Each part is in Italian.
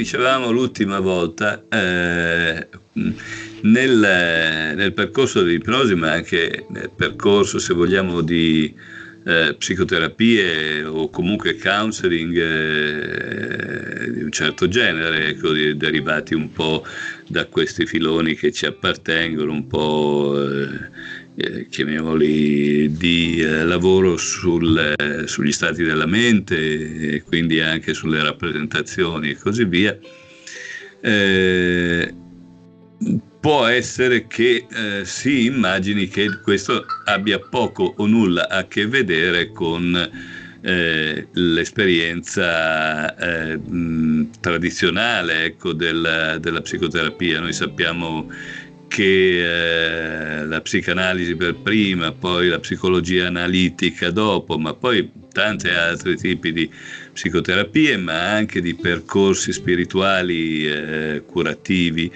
dicevamo l'ultima volta, eh, nel, nel, percorso di ipnosi, ma anche nel percorso, se vogliamo, di eh, psicoterapie o comunque counseling eh, di un certo genere, ecco, derivati un po' da questi filoni che ci appartengono, un po' chiamiamoli di eh, lavoro sul, sugli stati della mente e quindi anche sulle rappresentazioni e così via, eh, può essere che eh, si immagini che questo abbia poco o nulla a che vedere con l'esperienza mh, tradizionale ecco, del, della psicoterapia. Noi sappiamo che eh, la psicanalisi per prima, poi la psicologia analitica dopo, ma poi tanti altri tipi di psicoterapie, ma anche di percorsi spirituali eh, curativi,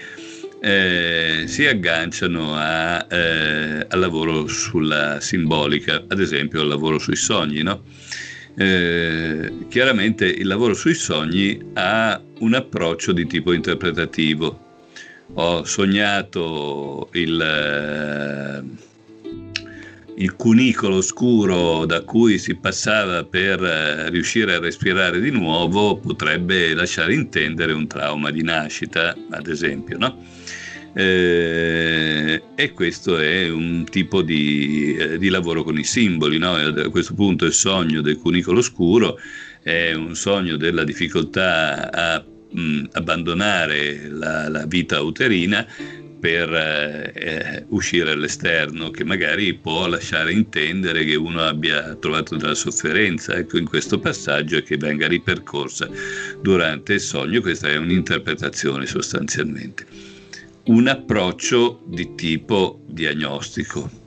eh, si agganciano a, eh, al lavoro sulla simbolica, ad esempio al lavoro sui sogni. No? Eh, chiaramente il lavoro sui sogni ha un approccio di tipo interpretativo, ho sognato il, eh, il cunicolo scuro da cui si passava per eh, riuscire a respirare di nuovo potrebbe lasciare intendere un trauma di nascita, ad esempio, no? Eh, e questo è un tipo di, eh, di lavoro con i simboli. No? A questo punto il sogno del cunicolo scuro è un sogno della difficoltà a mh, abbandonare la, la, vita uterina per eh, eh, uscire all'esterno, che magari può lasciare intendere che uno abbia trovato della sofferenza ecco, in questo passaggio e che venga ripercorsa durante il sogno. Questa è un'interpretazione sostanzialmente. Un approccio di tipo diagnostico.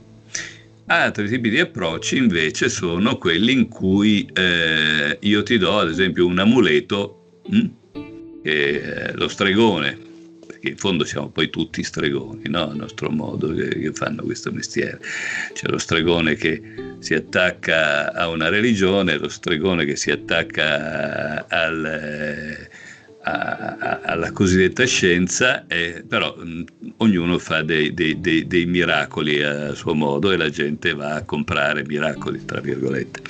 Altri tipi di approcci invece sono quelli in cui eh, io ti do ad esempio un amuleto mh, hm, che lo stregone, perché in fondo siamo poi tutti stregoni, no? a nostro modo, che, che, fanno questo mestiere. C'è lo stregone che si attacca a una religione, lo stregone che si attacca al, a, a, alla cosiddetta scienza, eh, però mh, ognuno fa dei, dei, dei, dei, miracoli a suo modo e la gente va a comprare miracoli, tra virgolette.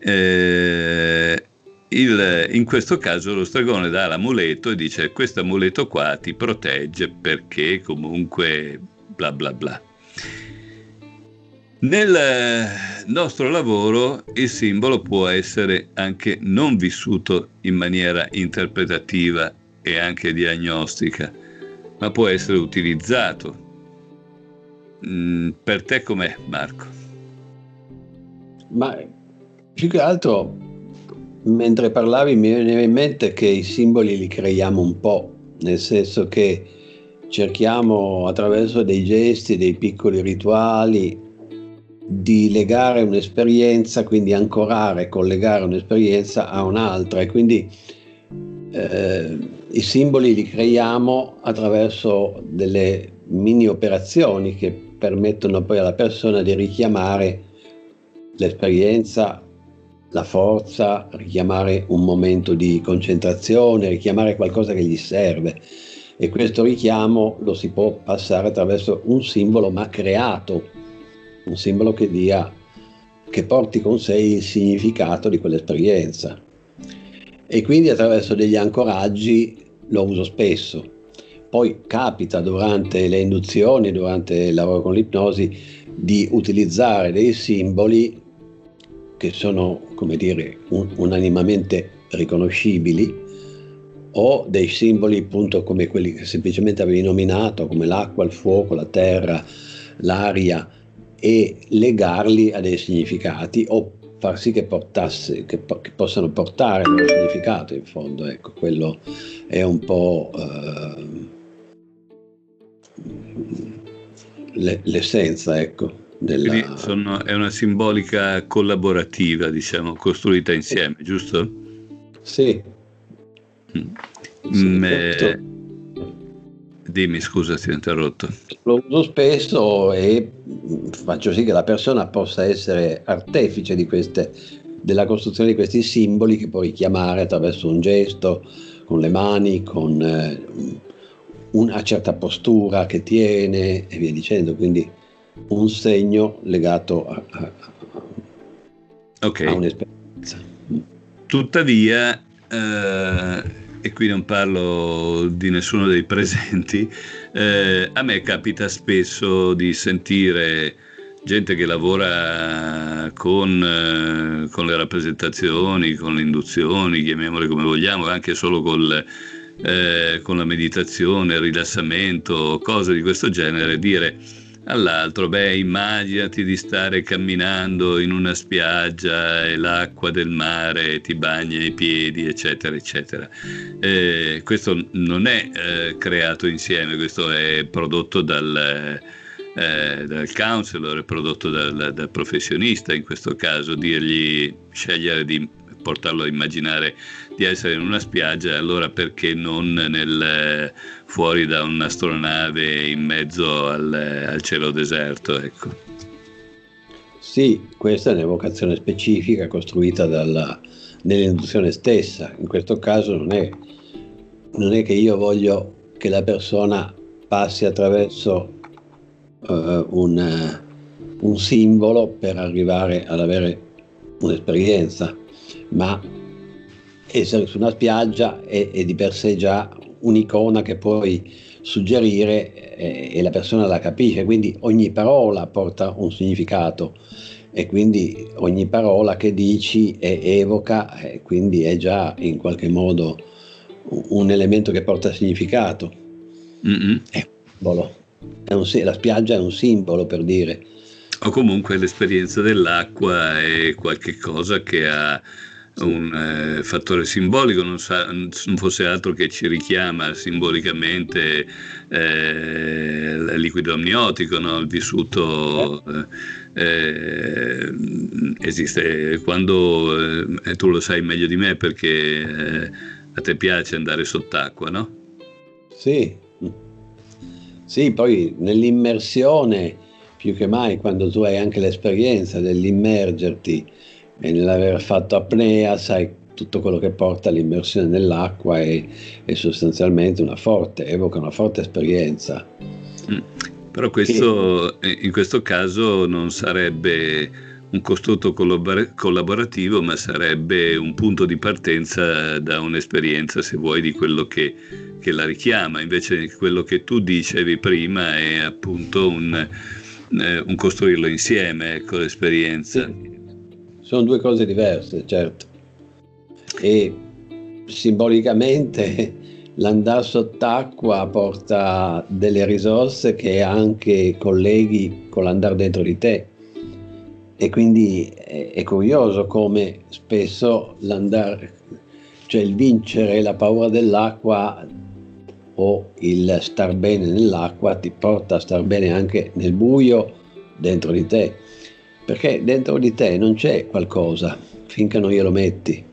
Eh, il, in questo caso lo stregone dà l'amuleto e dice questo amuleto qua ti protegge perché comunque bla bla bla. Nel nostro lavoro il simbolo può essere anche non vissuto in maniera interpretativa e anche diagnostica, ma può essere utilizzato. Mm, per te com'è Marco? Ma più che altro mentre parlavi mi veniva in mente che i simboli li creiamo un po', nel senso che cerchiamo attraverso dei gesti, dei piccoli rituali, di legare un'esperienza, quindi ancorare, collegare un'esperienza a un'altra. E quindi eh, i simboli li creiamo attraverso delle mini operazioni che permettono poi alla persona di richiamare l'esperienza la forza, richiamare un momento di concentrazione, richiamare qualcosa che gli serve. E questo richiamo lo si può passare attraverso un simbolo ma creato, un simbolo che dia, che porti con sé il significato di quell'esperienza. E quindi attraverso degli ancoraggi lo uso spesso. Poi capita durante le induzioni, durante il lavoro con l'ipnosi, di utilizzare dei simboli che sono, come dire, un, unanimamente riconoscibili o dei simboli appunto come quelli che semplicemente avevi nominato, come l'acqua, il fuoco, la terra, l'aria, e legarli a dei significati o far sì che, portasse, che, che possano portare un significato in fondo, ecco, quello è un po' eh, l'essenza, ecco. Della... Quindi sono, è una simbolica collaborativa, diciamo, costruita insieme, giusto? Sì. Mm. sì mm, eh, dimmi, scusa, ti ho interrotto. Lo uso spesso e faccio sì che la persona possa essere artefice di queste della costruzione di questi simboli che puoi richiamare attraverso un gesto, con le mani, con eh, una certa postura che tiene e via dicendo. Quindi un segno legato a, a, okay. a un'esperienza. Tuttavia, eh, e qui non parlo di nessuno dei presenti, eh, a me capita spesso di sentire gente che lavora con, eh, con, le rappresentazioni, con le induzioni, chiamiamole come vogliamo, anche solo col, eh, con la meditazione, il rilassamento, cose di questo genere, dire all'altro, beh, immaginati di stare camminando in una spiaggia e l'acqua del mare ti bagna i piedi, eccetera, eccetera. Eh, questo non è eh, creato insieme, questo è prodotto dal, eh, dal counselor, è prodotto dal, dal professionista in questo caso, dirgli scegliere di portarlo a immaginare di essere in una spiaggia, allora perché non nel, fuori da un'astronave in mezzo al, al cielo deserto? Ecco. Sì, questa è un'evocazione specifica costruita dalla, nell'induzione stessa. In questo caso non è, non è che io voglio che la persona passi attraverso uh, un, un simbolo per arrivare ad avere un'esperienza, ma essere su una spiaggia è, è di per sé già un'icona che puoi suggerire eh, e la persona la capisce, quindi ogni parola porta un significato e quindi ogni parola che dici è, evoca e quindi è già in qualche modo un elemento che porta significato. È, è un, la spiaggia è un simbolo per dire. O comunque l'esperienza dell'acqua è qualcosa che ha un eh, fattore simbolico, non, sa, non, fosse altro che ci richiama simbolicamente eh, il liquido amniotico, no? il vissuto eh, eh esiste. Quando, eh, tu lo sai meglio di me perché eh, a te piace andare sott'acqua, no? Sì, sì, poi nell'immersione più che mai quando tu hai anche l'esperienza dell'immergerti e nell'aver fatto apnea sai tutto quello che porta all'immersione nell'acqua è, è sostanzialmente una forte, evoca una forte esperienza. Mm. Però questo, che... in questo caso non sarebbe un costrutto collabor- collaborativo, ma sarebbe un punto di partenza da un'esperienza, se vuoi, di quello che, che la richiama. Invece quello che tu dicevi prima è appunto un, eh, un costruirlo insieme, ecco, l'esperienza. Sì sono due cose diverse, certo. E simbolicamente l'andare sott'acqua porta delle risorse che anche colleghi con l'andare dentro di te. E quindi è, è curioso come spesso l'andare, cioè il vincere la paura dell'acqua o il star bene nell'acqua ti porta a star bene anche nel buio dentro di te perché dentro di te non c'è qualcosa finché non glielo metti.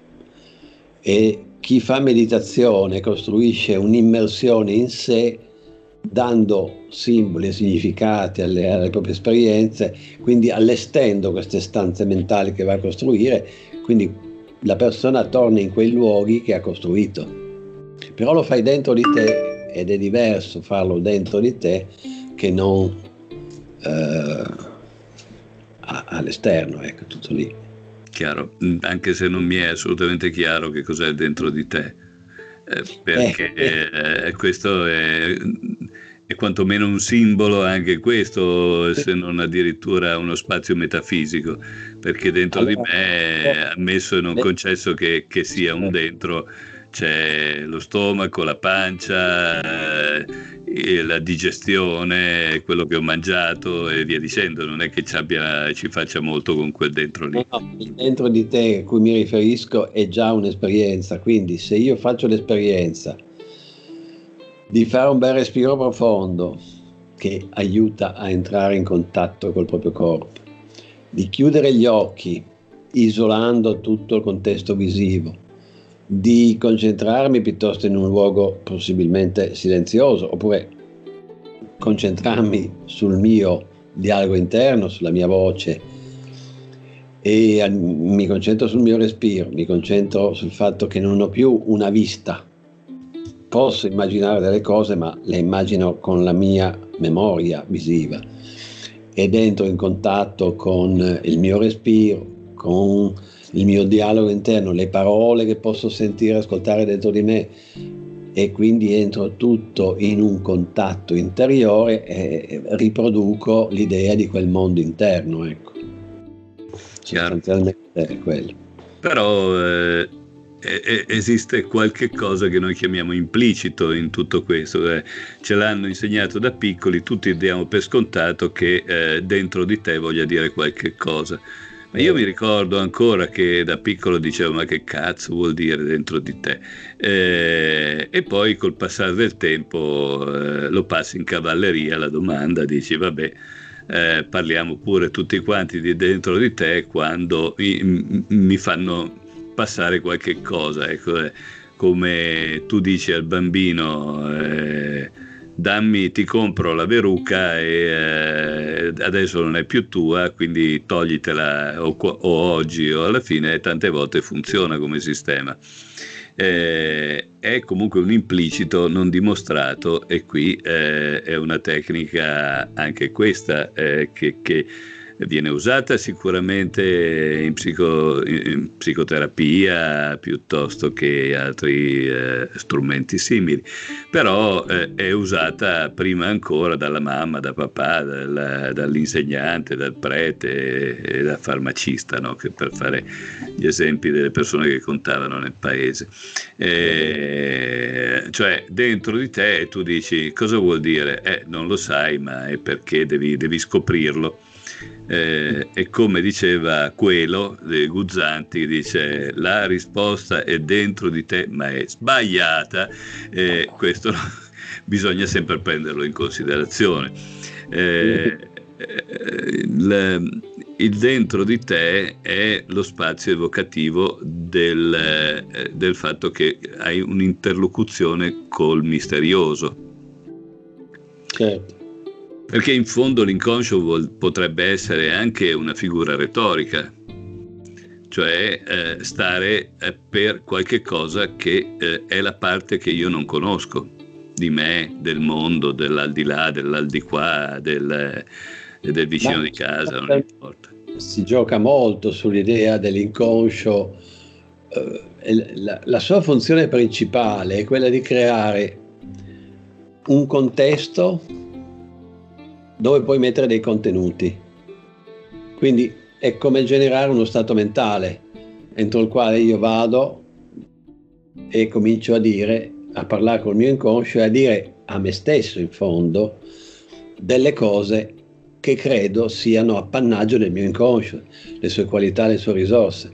E chi fa meditazione costruisce un'immersione in sé dando simboli e significati alle, alle, proprie esperienze, quindi allestendo queste stanze mentali che va a costruire, quindi la persona torna in quei luoghi che ha costruito. Però lo fai dentro di te ed è diverso farlo dentro di te che non... Eh, all'esterno, ecco, tutto lì. Chiaro, mm, anche se non mi è assolutamente chiaro che cos'è dentro di te, eh, perché eh, eh, questo è, è quantomeno un simbolo anche questo, se non addirittura uno spazio metafisico, perché dentro allora, di me, ammesso e non concesso che, che sia un dentro, c'è lo stomaco, la pancia, eh, la digestione, quello che ho mangiato e via dicendo, non è che ci, abbia, ci faccia molto con quel dentro lì. No, il dentro di te a cui mi riferisco è già un'esperienza, quindi se io faccio l'esperienza di fare un bel respiro profondo che aiuta a entrare in contatto col proprio corpo, di chiudere gli occhi isolando tutto il contesto visivo, di concentrarmi piuttosto in un luogo possibilmente silenzioso, oppure concentrarmi sul mio dialogo interno, sulla mia voce e mi concentro sul mio respiro, mi concentro sul fatto che non ho più una vista. Posso immaginare delle cose, ma le immagino con la mia memoria visiva ed entro in contatto con il mio respiro, con il mio dialogo interno, le parole che posso sentire, ascoltare dentro di me e quindi entro tutto in un contatto interiore e riproduco l'idea di quel mondo interno. Ecco. Sostanzialmente è quello. Però eh, esiste qualche cosa che noi chiamiamo implicito in tutto questo. Eh, ce l'hanno insegnato da piccoli, tutti diamo per scontato che eh, dentro di te voglia dire qualche cosa. Ma io mi ricordo ancora che da piccolo dicevo ma che cazzo vuol dire dentro di te? Eh, e poi col passare del tempo eh, lo passi in cavalleria la domanda, dici vabbè eh, parliamo pure tutti quanti di dentro di te quando mi, mi fanno passare qualche cosa, ecco, eh, come tu dici al bambino eh, dammi, ti compro la veruca e eh, adesso non è più tua, quindi toglitela o, o, oggi o alla fine, tante volte funziona come sistema. Eh, è comunque un implicito non dimostrato e qui eh, è una tecnica anche questa eh, che, che viene usata sicuramente in, psico, in psicoterapia piuttosto che altri eh, strumenti simili, però eh, è usata prima ancora dalla mamma, da papà, dal, dall'insegnante, dal prete e dal farmacista, no? per fare gli esempi delle persone che contavano nel paese. Eh, cioè dentro di te tu dici cosa vuol dire? Eh, non lo sai, ma è perché devi, devi scoprirlo eh, e come diceva quello dei Guzzanti, dice la risposta è dentro di te ma è sbagliata, e questo bisogna sempre prenderlo in considerazione. Eh, il, il, dentro di te è lo spazio evocativo del, eh, del fatto che hai un'interlocuzione col misterioso. Certo. Perché in fondo l'inconscio vuol, potrebbe essere anche una figura retorica, cioè eh, stare eh, per qualche cosa che eh, è la parte che io non conosco di me, del mondo, dell'aldilà, dell'aldiquà, del, del vicino Ma, di casa, non importa. Si gioca molto sull'idea dell'inconscio. Eh, la, la sua funzione principale è quella di creare un contesto dove puoi mettere dei contenuti. Quindi è come generare uno stato mentale entro il quale io vado e comincio a dire, a parlare col mio inconscio e a dire a me stesso in fondo delle cose che credo siano appannaggio del mio inconscio, le sue qualità, le sue risorse.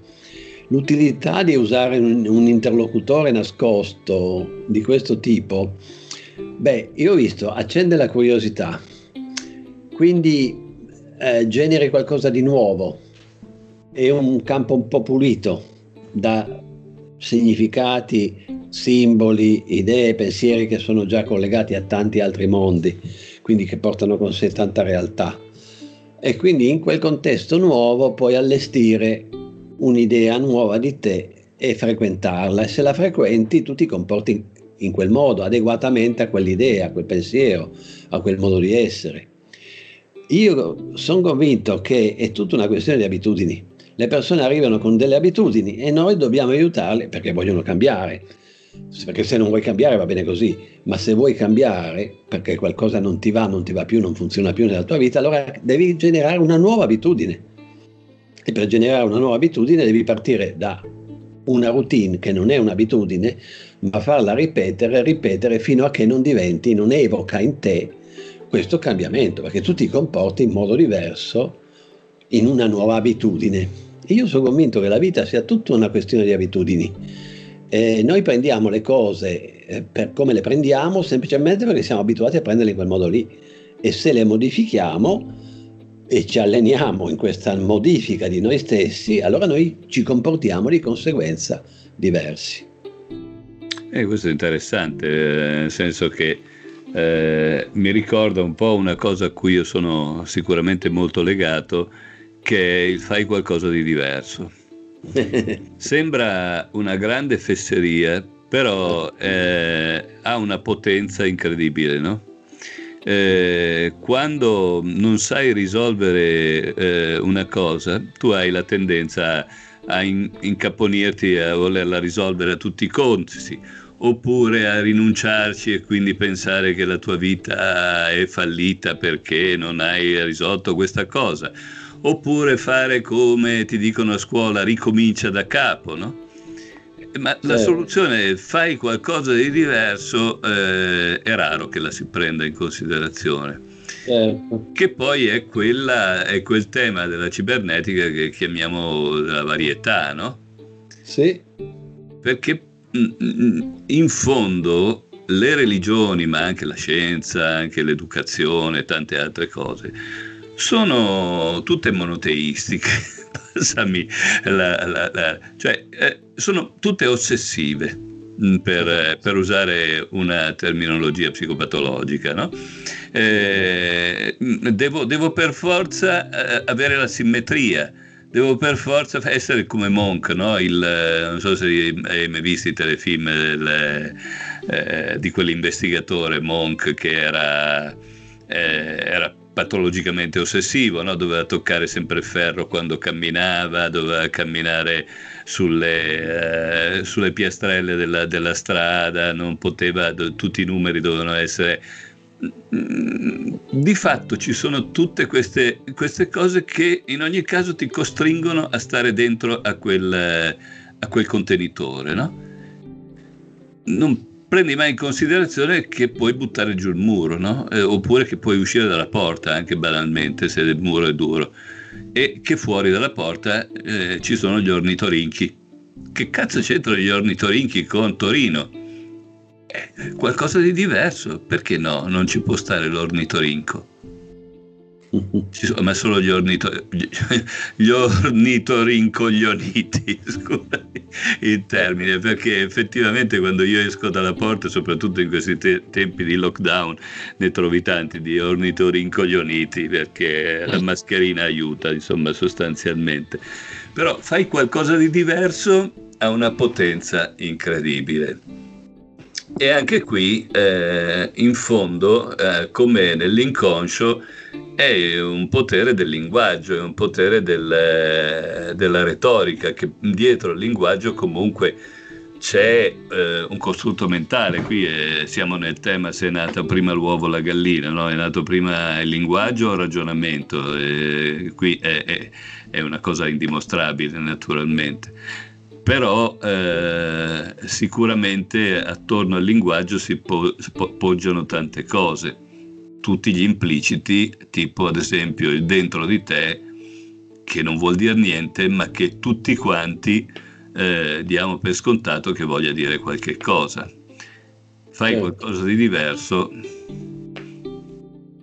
L'utilità di usare un, interlocutore nascosto di questo tipo, beh, io ho visto, accende la curiosità, quindi eh, generi qualcosa di nuovo, è un campo un po' pulito da significati, simboli, idee, pensieri che sono già collegati a tanti altri mondi, quindi che portano con sé tanta realtà. E quindi in quel contesto nuovo puoi allestire un'idea nuova di te e frequentarla e se la frequenti tu ti comporti in quel modo, adeguatamente a quell'idea, a quel pensiero, a quel modo di essere. Io sono convinto che è tutta una questione di abitudini. Le persone arrivano con delle abitudini e noi dobbiamo aiutarle perché vogliono cambiare. Perché se non vuoi cambiare va bene così, ma se vuoi cambiare perché qualcosa non ti va, non ti va più, non funziona più nella tua vita, allora devi generare una nuova abitudine. E per generare una nuova abitudine devi partire da una routine che non è un'abitudine, ma farla ripetere, ripetere fino a che non diventi, non evoca in te questo cambiamento, perché tu ti comporti in modo diverso in una nuova abitudine. E io sono convinto che la vita sia tutta una questione di abitudini. Eh, noi prendiamo le cose eh, per come le prendiamo semplicemente perché siamo abituati a prenderle in quel modo lì e se le modifichiamo e ci alleniamo in questa modifica di noi stessi, allora noi ci comportiamo di conseguenza diversi. E eh, questo è interessante, eh, nel senso che eh, mi ricorda un po' una cosa a cui io sono sicuramente molto legato, che è il fai qualcosa di diverso. Sembra una grande fesseria, però eh, ha una potenza incredibile, no? Eh, quando non sai risolvere eh, una cosa, tu hai la tendenza a, a in, incaponirti a volerla risolvere a tutti i conti. Oppure a rinunciarci e quindi pensare che la tua vita è fallita perché non hai risolto questa cosa oppure fare come ti dicono a scuola, ricomincia da capo, no? Ma la soluzione è fai qualcosa di diverso, eh, è raro che la si prenda in considerazione. Certo. Che poi è, quella, è quel tema della cibernetica che chiamiamo la varietà, no? Sì. Perché in fondo le religioni, ma anche la scienza, anche l'educazione e tante altre cose, sono tutte monoteistiche, passami la, la, la, cioè eh, sono tutte ossessive mm, per, per, usare una terminologia psicopatologica, no? eh, mm, devo, devo, per forza eh, avere la simmetria, devo per forza essere come Monk, no? Il, eh, non so se hai mai visto i telefilm del, eh, di quell'investigatore Monk che era, era patologicamente ossessivo, no? doveva toccare sempre ferro quando camminava, doveva camminare sulle, eh, sulle piastrelle della, della, strada, non poteva, tutti i numeri dovevano essere... Mm, di fatto ci sono tutte queste, queste cose che in ogni caso ti costringono a stare dentro a quel, a quel contenitore, no? Non prendi mai in considerazione che puoi buttare giù il muro, no? eh, oppure che puoi uscire dalla porta, anche banalmente, se il muro è duro, e che fuori dalla porta eh, ci sono gli ornitorinchi. Che cazzo c'entrano gli ornitorinchi con Torino? Qualcosa di diverso, perché no? Non ci può stare l'ornitorinco. Ci sono, ma solo gli, ornito, gli ornitorincoglioniti, scusami il termine, perché effettivamente quando io esco dalla porta, soprattutto in questi te- tempi di lockdown, ne trovi tanti di ornitorincoglioniti, perché la mascherina aiuta, insomma, sostanzialmente. Però fai qualcosa di diverso, ha una potenza incredibile. E anche qui, eh, in fondo, eh, come nell'inconscio, è un potere del linguaggio, è un potere del, della retorica, che dietro il linguaggio comunque c'è eh, un costrutto mentale. Qui è, siamo nel tema se è nato prima l'uovo o la gallina, no? è nato prima il linguaggio o il ragionamento. E qui è, è, è una cosa indimostrabile, naturalmente però eh, sicuramente attorno al linguaggio si, po- si poggiano tante cose tutti gli impliciti, tipo ad esempio il dentro di te, che non vuol dire niente, ma che tutti quanti eh, diamo per scontato che voglia dire qualche cosa. Fai certo. qualcosa di diverso,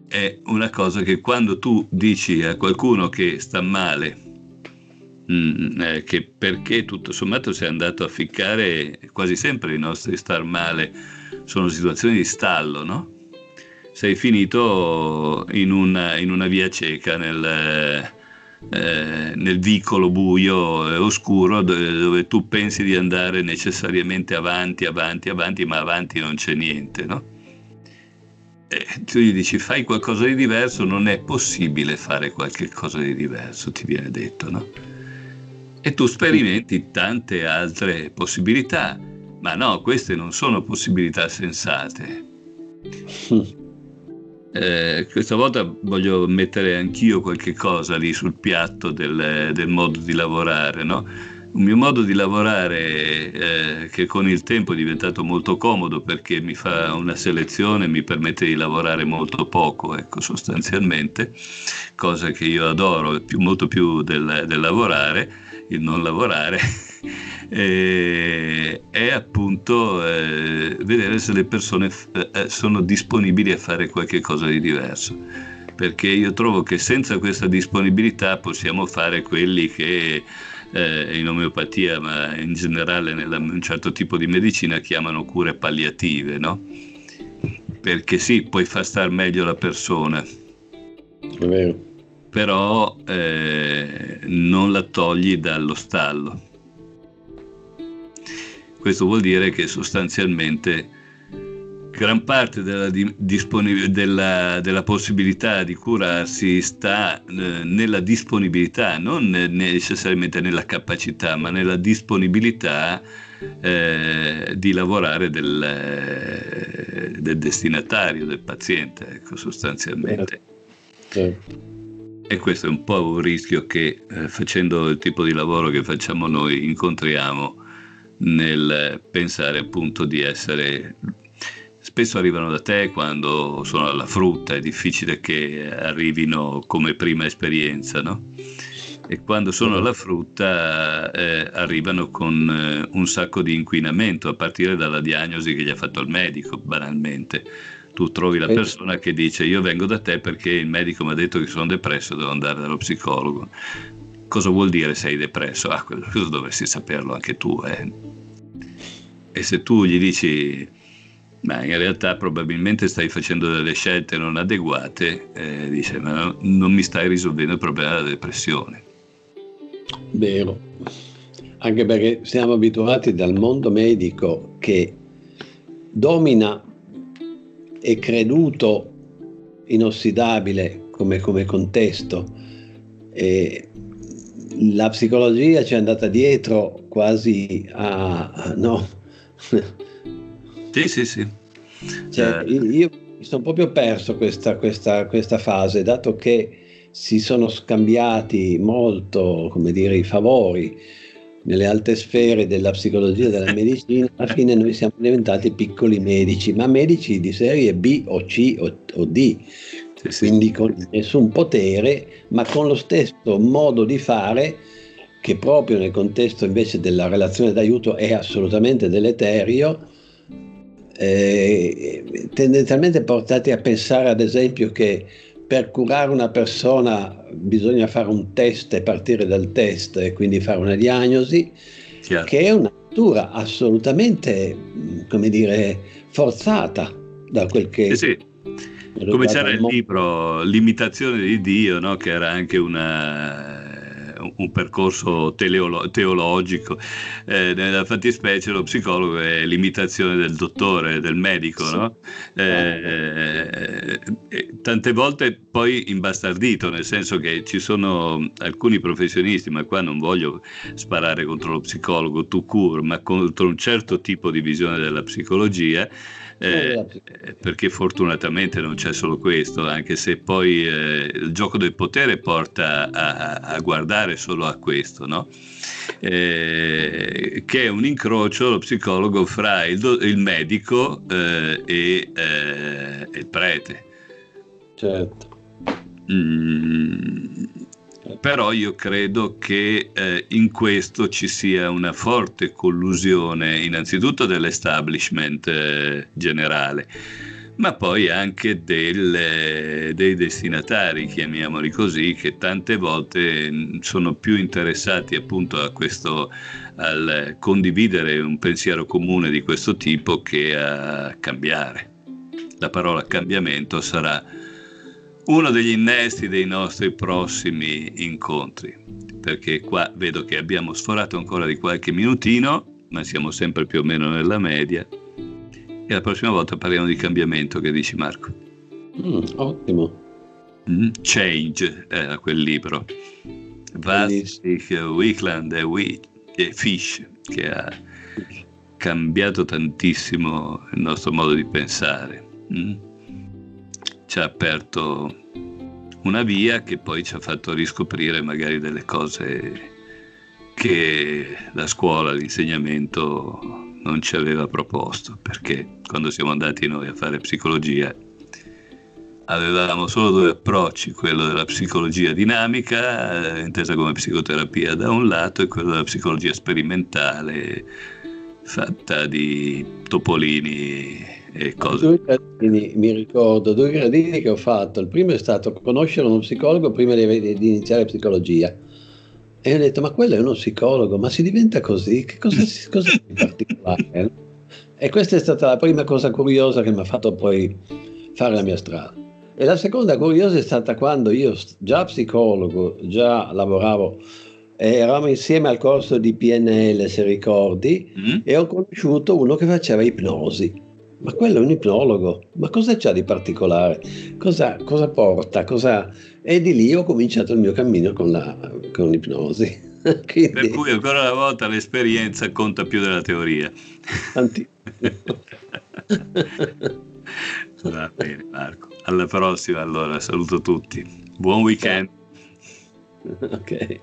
è una cosa che quando tu dici a qualcuno che sta male, mm, eh, che perché tutto sommato sei andato a ficcare quasi sempre i nostri star male sono situazioni di stallo, no? sei finito in una, in una via cieca nel, eh, nel vicolo buio e oscuro dove, dove, tu pensi di andare necessariamente avanti, avanti, avanti, ma avanti non c'è niente, no? E tu gli dici fai qualcosa di diverso, non è possibile fare qualche cosa di diverso, ti viene detto, no? E tu sperimenti tante altre possibilità, ma no, queste non sono possibilità sensate. Eh, questa volta voglio mettere anch'io qualche cosa lì sul piatto del, del modo di lavorare, no? Un mio modo di lavorare eh, che con il tempo è diventato molto comodo perché mi fa una selezione, mi permette di lavorare molto poco, ecco, sostanzialmente, cosa che io adoro più, molto più del, del lavorare, il non lavorare. eh, è appunto eh, vedere se le persone f- eh, eh, sono disponibili a fare qualche cosa di diverso. Perché io trovo che senza questa disponibilità possiamo fare quelli che eh, in omeopatia, ma in generale in un certo tipo di medicina chiamano cure palliative, no? Perché sì, puoi far star meglio la persona. È vero però eh, non la togli dallo stallo. Questo vuol dire che sostanzialmente gran parte della, della, della, possibilità di curarsi sta eh, nella disponibilità, non necessariamente nella capacità, ma nella disponibilità eh, di lavorare del, del, destinatario, del paziente, ecco, sostanzialmente. Certo. E questo è un po' un rischio che eh, facendo il tipo di lavoro che facciamo noi incontriamo nel pensare appunto di essere spesso arrivano da te quando sono alla frutta, è difficile che arrivino come prima esperienza, no? E quando sono alla frutta eh, arrivano con eh, un sacco di inquinamento, a partire dalla diagnosi che gli ha fatto il medico, banalmente. Tu trovi la persona che dice io vengo da te perché il medico mi ha detto che sono depresso, devo andare dallo psicologo. Cosa vuol dire sei depresso? Ah, questo dovresti saperlo anche tu. Eh. E se tu gli dici ma in realtà probabilmente stai facendo delle scelte non adeguate, eh, dice, ma non mi stai risolvendo il problema della depressione. Vero, anche perché siamo abituati dal mondo medico che domina e creduto inossidabile come, come contesto. E la psicologia ci è andata dietro quasi a, a no, sì, sì, sì. Cioè, eh. Io mi sono proprio perso questa, questa, questa fase, dato che si sono scambiati molto, come dire, i favori nelle alte sfere della psicologia e della medicina, alla fine noi siamo diventati piccoli medici, ma medici di serie B o C o, o D, quindi con nessun potere, ma con lo stesso modo di fare che proprio nel contesto invece della relazione d'aiuto è assolutamente deleterio eh, tendenzialmente portati a pensare ad esempio che per curare una persona bisogna fare un test e partire dal test e quindi fare una diagnosi, Chiaro. che è una natura assolutamente, come dire, forzata da quel che... Sì, sì. Come c'era il libro L'imitazione di Dio, no? che era anche una un percorso teleolo- teologico. Eh, nella fattispecie lo psicologo è l'imitazione del dottore, del medico, sì. no? eh, eh, tante volte poi imbastardito, nel senso che ci sono alcuni professionisti, ma qua non voglio sparare contro lo psicologo tu cure, ma contro un certo tipo di visione della psicologia eh, eh, perché fortunatamente non c'è solo questo, anche se poi eh, il gioco del potere porta a, a guardare solo a questo, no? eh, che è un incrocio, lo psicologo, fra il, do, il medico eh, e, e, il prete. Certo. Mm, però io credo che eh, in questo ci sia una forte collusione innanzitutto dell'establishment eh, generale, ma poi anche del, dei destinatari, chiamiamoli così, che tante volte mm, sono più interessati appunto a questo, al condividere un pensiero comune di questo tipo che a cambiare. La parola cambiamento sarà uno degli innesti dei nostri prossimi incontri, perché qua vedo che abbiamo sforato ancora di qualche minutino, ma siamo sempre più o meno nella media. E la prossima volta parliamo di cambiamento, che dici Marco? Mm, ottimo. Mm, Change era quel libro. Vastic, Wickland e, We- e Fish, che ha cambiato tantissimo il nostro modo di pensare. Mm? Ci ha aperto una via che poi ci ha fatto riscoprire magari delle cose che la scuola, l'insegnamento non ci aveva proposto, perché quando siamo andati noi a fare psicologia avevamo solo due approcci, quello della psicologia dinamica, eh, intesa come psicoterapia da un lato, e quello della psicologia sperimentale, fatta di topolini cose. Due gradini, mi ricordo, due gradini che ho fatto. Il primo è stato conoscere uno psicologo prima di, di iniziare psicologia. E ho detto, ma quello è uno psicologo, ma si diventa così? Che cosa, cosa di particolare? E questa è stata la prima cosa curiosa che mi ha fatto poi fare la mia strada. E la seconda curiosa è stata quando io, già psicologo, già lavoravo, eravamo insieme al corso di PNL, se ricordi, mm. e ho conosciuto uno che faceva ipnosi. Ma quello è un ipnologo, ma cosa c'ha di particolare? Cosa, cosa porta? Cosa... E di lì ho cominciato il mio cammino con, la, con l'ipnosi. Quindi... Per cui ancora una volta l'esperienza conta più della teoria. Anti... Va bene Marco, alla prossima allora, saluto tutti. Buon weekend. Ok.